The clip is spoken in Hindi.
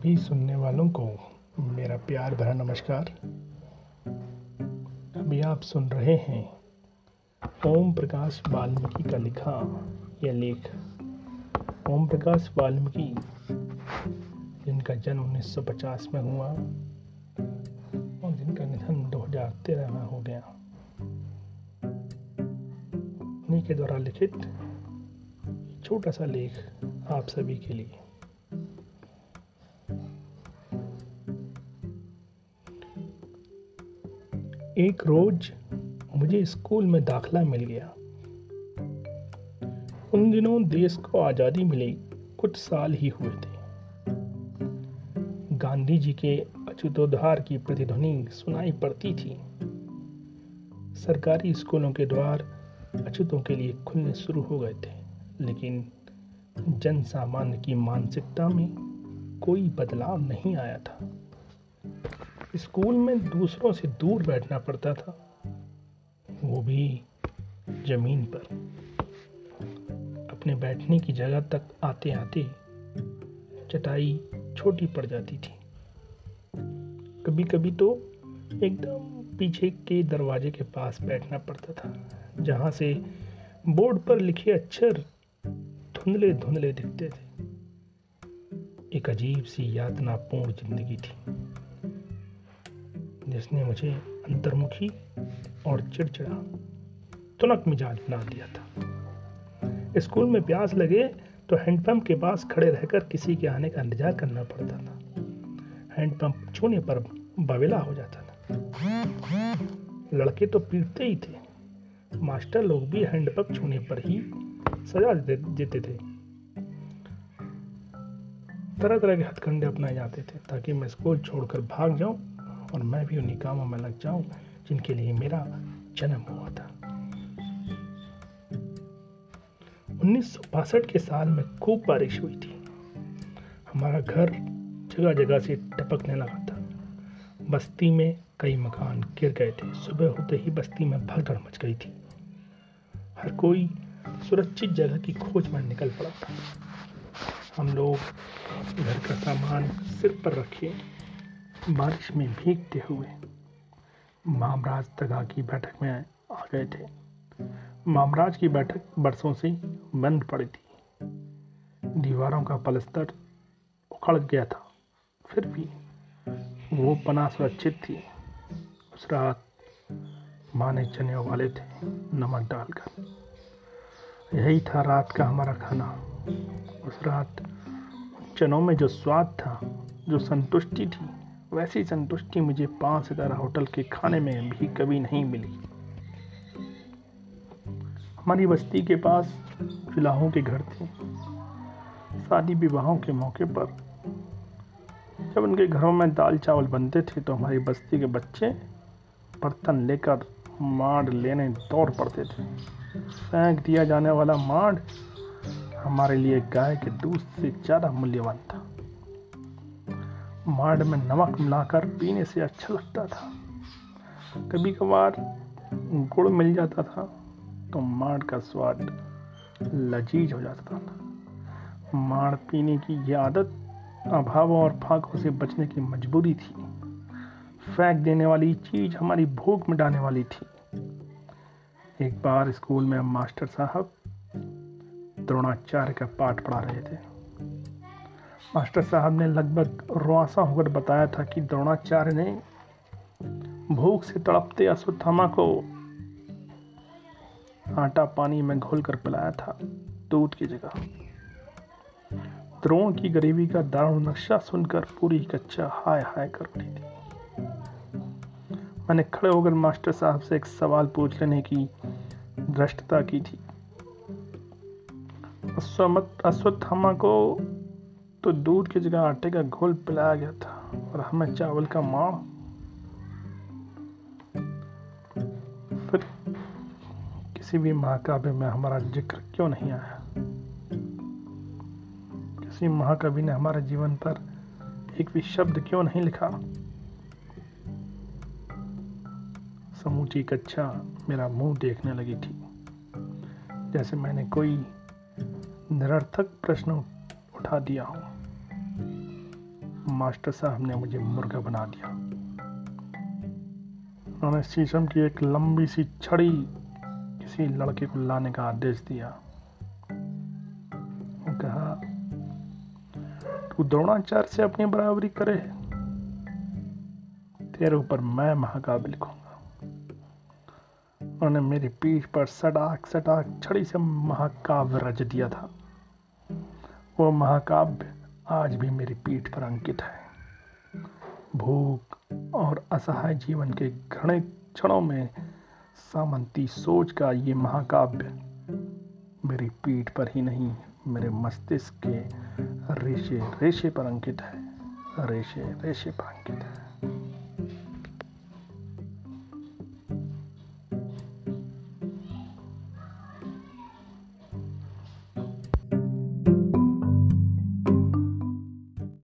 सभी सुनने वालों को मेरा प्यार भरा नमस्कार। अभी आप सुन रहे हैं ओम प्रकाश वाल्मीकि का लिखा यह लेख। ओम प्रकाश वाल्मीकि, जिनका जन्म 1950 में हुआ और जिनका निधन 2013 में हो गया। उन्हीं के द्वारा लिखित छोटा सा लेख आप सभी के लिए। एक रोज मुझे स्कूल में दाखला मिल गया। उन दिनों देश को आज़ादी मिली, कुछ साल ही हुए थे। गांधी जी के अच्युतोद्धार की प्रतिध्वनि सुनाई पड़ती थी। सरकारी स्कूलों के द्वार अच्युतों के लिए खुलने शुरू हो गए थे, लेकिन जन सामान्य की मानसिकता में कोई बदलाव नहीं आया था। स्कूल में दूसरों से दूर बैठना पड़ता था। वो भी ज़मीन पर। अपने बैठने की जगह तक आते आते चटाई छोटी पड़ जाती थी। कभी कभी तो एकदम पीछे के दरवाजे के पास बैठना पड़ता था, जहाँ से बोर्ड पर लिखे अक्षर धुंधले धुंधले दिखते थे। एक अजीब सी यातनापूर्ण ज़िंदगी थी। जिसने मुझे अंतर्मुखी और चिड़चिड़ा, तुनक मिजाज बना दिया था। स्कूल में प्यास लगे तो हैंडपंप के पास खड़े रहकर किसी के आने का इंतज़ार करना पड़ता था। हैंडपंप छूने पर बवेला हो जाता था। लड़के तो पीटते ही थे। मास्टर लोग भी हैंडपंप छूने पर ही सजा देते थे। तरह तरह के हथकंडे अपनाए जाते थे ताकि मैं स्कूल छोड़कर भाग जाऊँ और मैं भी उन्हीं कामों में लग जाऊँ जिनके लिए मेरा जन्म हुआ था। उन्नीस के साल में खूब बारिश हुई थी। हमारा घर जगह जगह से टपकने लगा था। बस्ती में कई मकान गिर गए थे। सुबह होते ही बस्ती में भगदड़ मच गई थी। हर कोई सुरक्षित जगह की खोज में निकल पड़ा था। हम लोग घर का सामान सिर पर रखे बारिश में भीगते हुए मामराज तगा की बैठक में आ गए थे। मामराज की बैठक बरसों से बंद पड़ी थी। दीवारों का पलस्तर उखड़ गया था। फिर भी वो पना सुरक्षित थी। उस रात माँ ने चने वाले थे, नमक डालकर। यही था रात का हमारा खाना। उस रात चनों में जो स्वाद था, जो संतुष्टि थी वैसी संतुष्टि मुझे पाँच सितारा होटल के खाने में भी कभी नहीं मिली। हमारी बस्ती के पास चूल्हों के घर थे। शादी विवाहों के मौके पर जब उनके घरों में दाल चावल बनते थे तो हमारी बस्ती के बच्चे बर्तन लेकर माड़ लेने दौड़ पड़ते थे। फेंक दिया जाने वाला माड़ हमारे लिए गाय के दूध से ज़्यादा मूल्यवान था। माड़ में नमक मिलाकर पीने से अच्छा लगता था। कभी कभार गुड़ मिल जाता था तो माड़ का स्वाद लजीज हो जाता था। माड़ पीने की यह आदत अभाव और फाकों से बचने की मजबूरी थी। फेंक देने वाली चीज़ हमारी भूख मिटाने वाली थी। एक बार स्कूल में मास्टर साहब द्रोणाचार्य का पाठ पढ़ा रहे थे। मास्टर साहब ने लगभग रुआसा होकर बताया था कि द्रोणाचार्य ने भूख से तड़पते अश्वत्थामा को आटा पानी में घोलकर पिलाया था, दूध की जगह। द्रोण की गरीबी का दारुण नक्शा सुनकर पूरी कच्चा हाय हाय कर उठी थी। मैंने खड़े होकर मास्टर साहब से एक सवाल पूछ लेने की दृष्टता की थी। अश्वत्थामा को तो दूध की जगह आटे का घोल पिलाया गया था और हमें चावल का माड़। फिर किसी भी महाकाव्य में हमारा ज़िक्र क्यों नहीं आया? किसी महाकवि ने हमारे जीवन पर एक भी शब्द क्यों नहीं लिखा? समूची कक्षा मेरा मुँह देखने लगी थी। जैसे मैंने कोई निरर्थक प्रश्न उठा दिया हूँ। मास्टर साहब ने मुझे मुर्गा बना दिया। उन्होंने शीशम की एक लंबी सी छड़ी किसी लड़के को लाने का आदेश दिया। कहा, तू द्रोणाचार्य से अपनी बराबरी करे। तेरे ऊपर मैं महाकाव्य लिखूँगा। उन्होंने मेरी पीठ पर सटाक सटाक छड़ी से महाकाव्य रच दिया था। वो महाकाव्य आज भी मेरी पीठ पर अंकित है। भूख और असहाय जीवन के घने क्षणों में सामंती सोच का ये महाकाव्य मेरी पीठ पर ही नहीं, मेरे मस्तिष्क के रेशे रेशे पर अंकित है। रेशे रेशे पर अंकित है।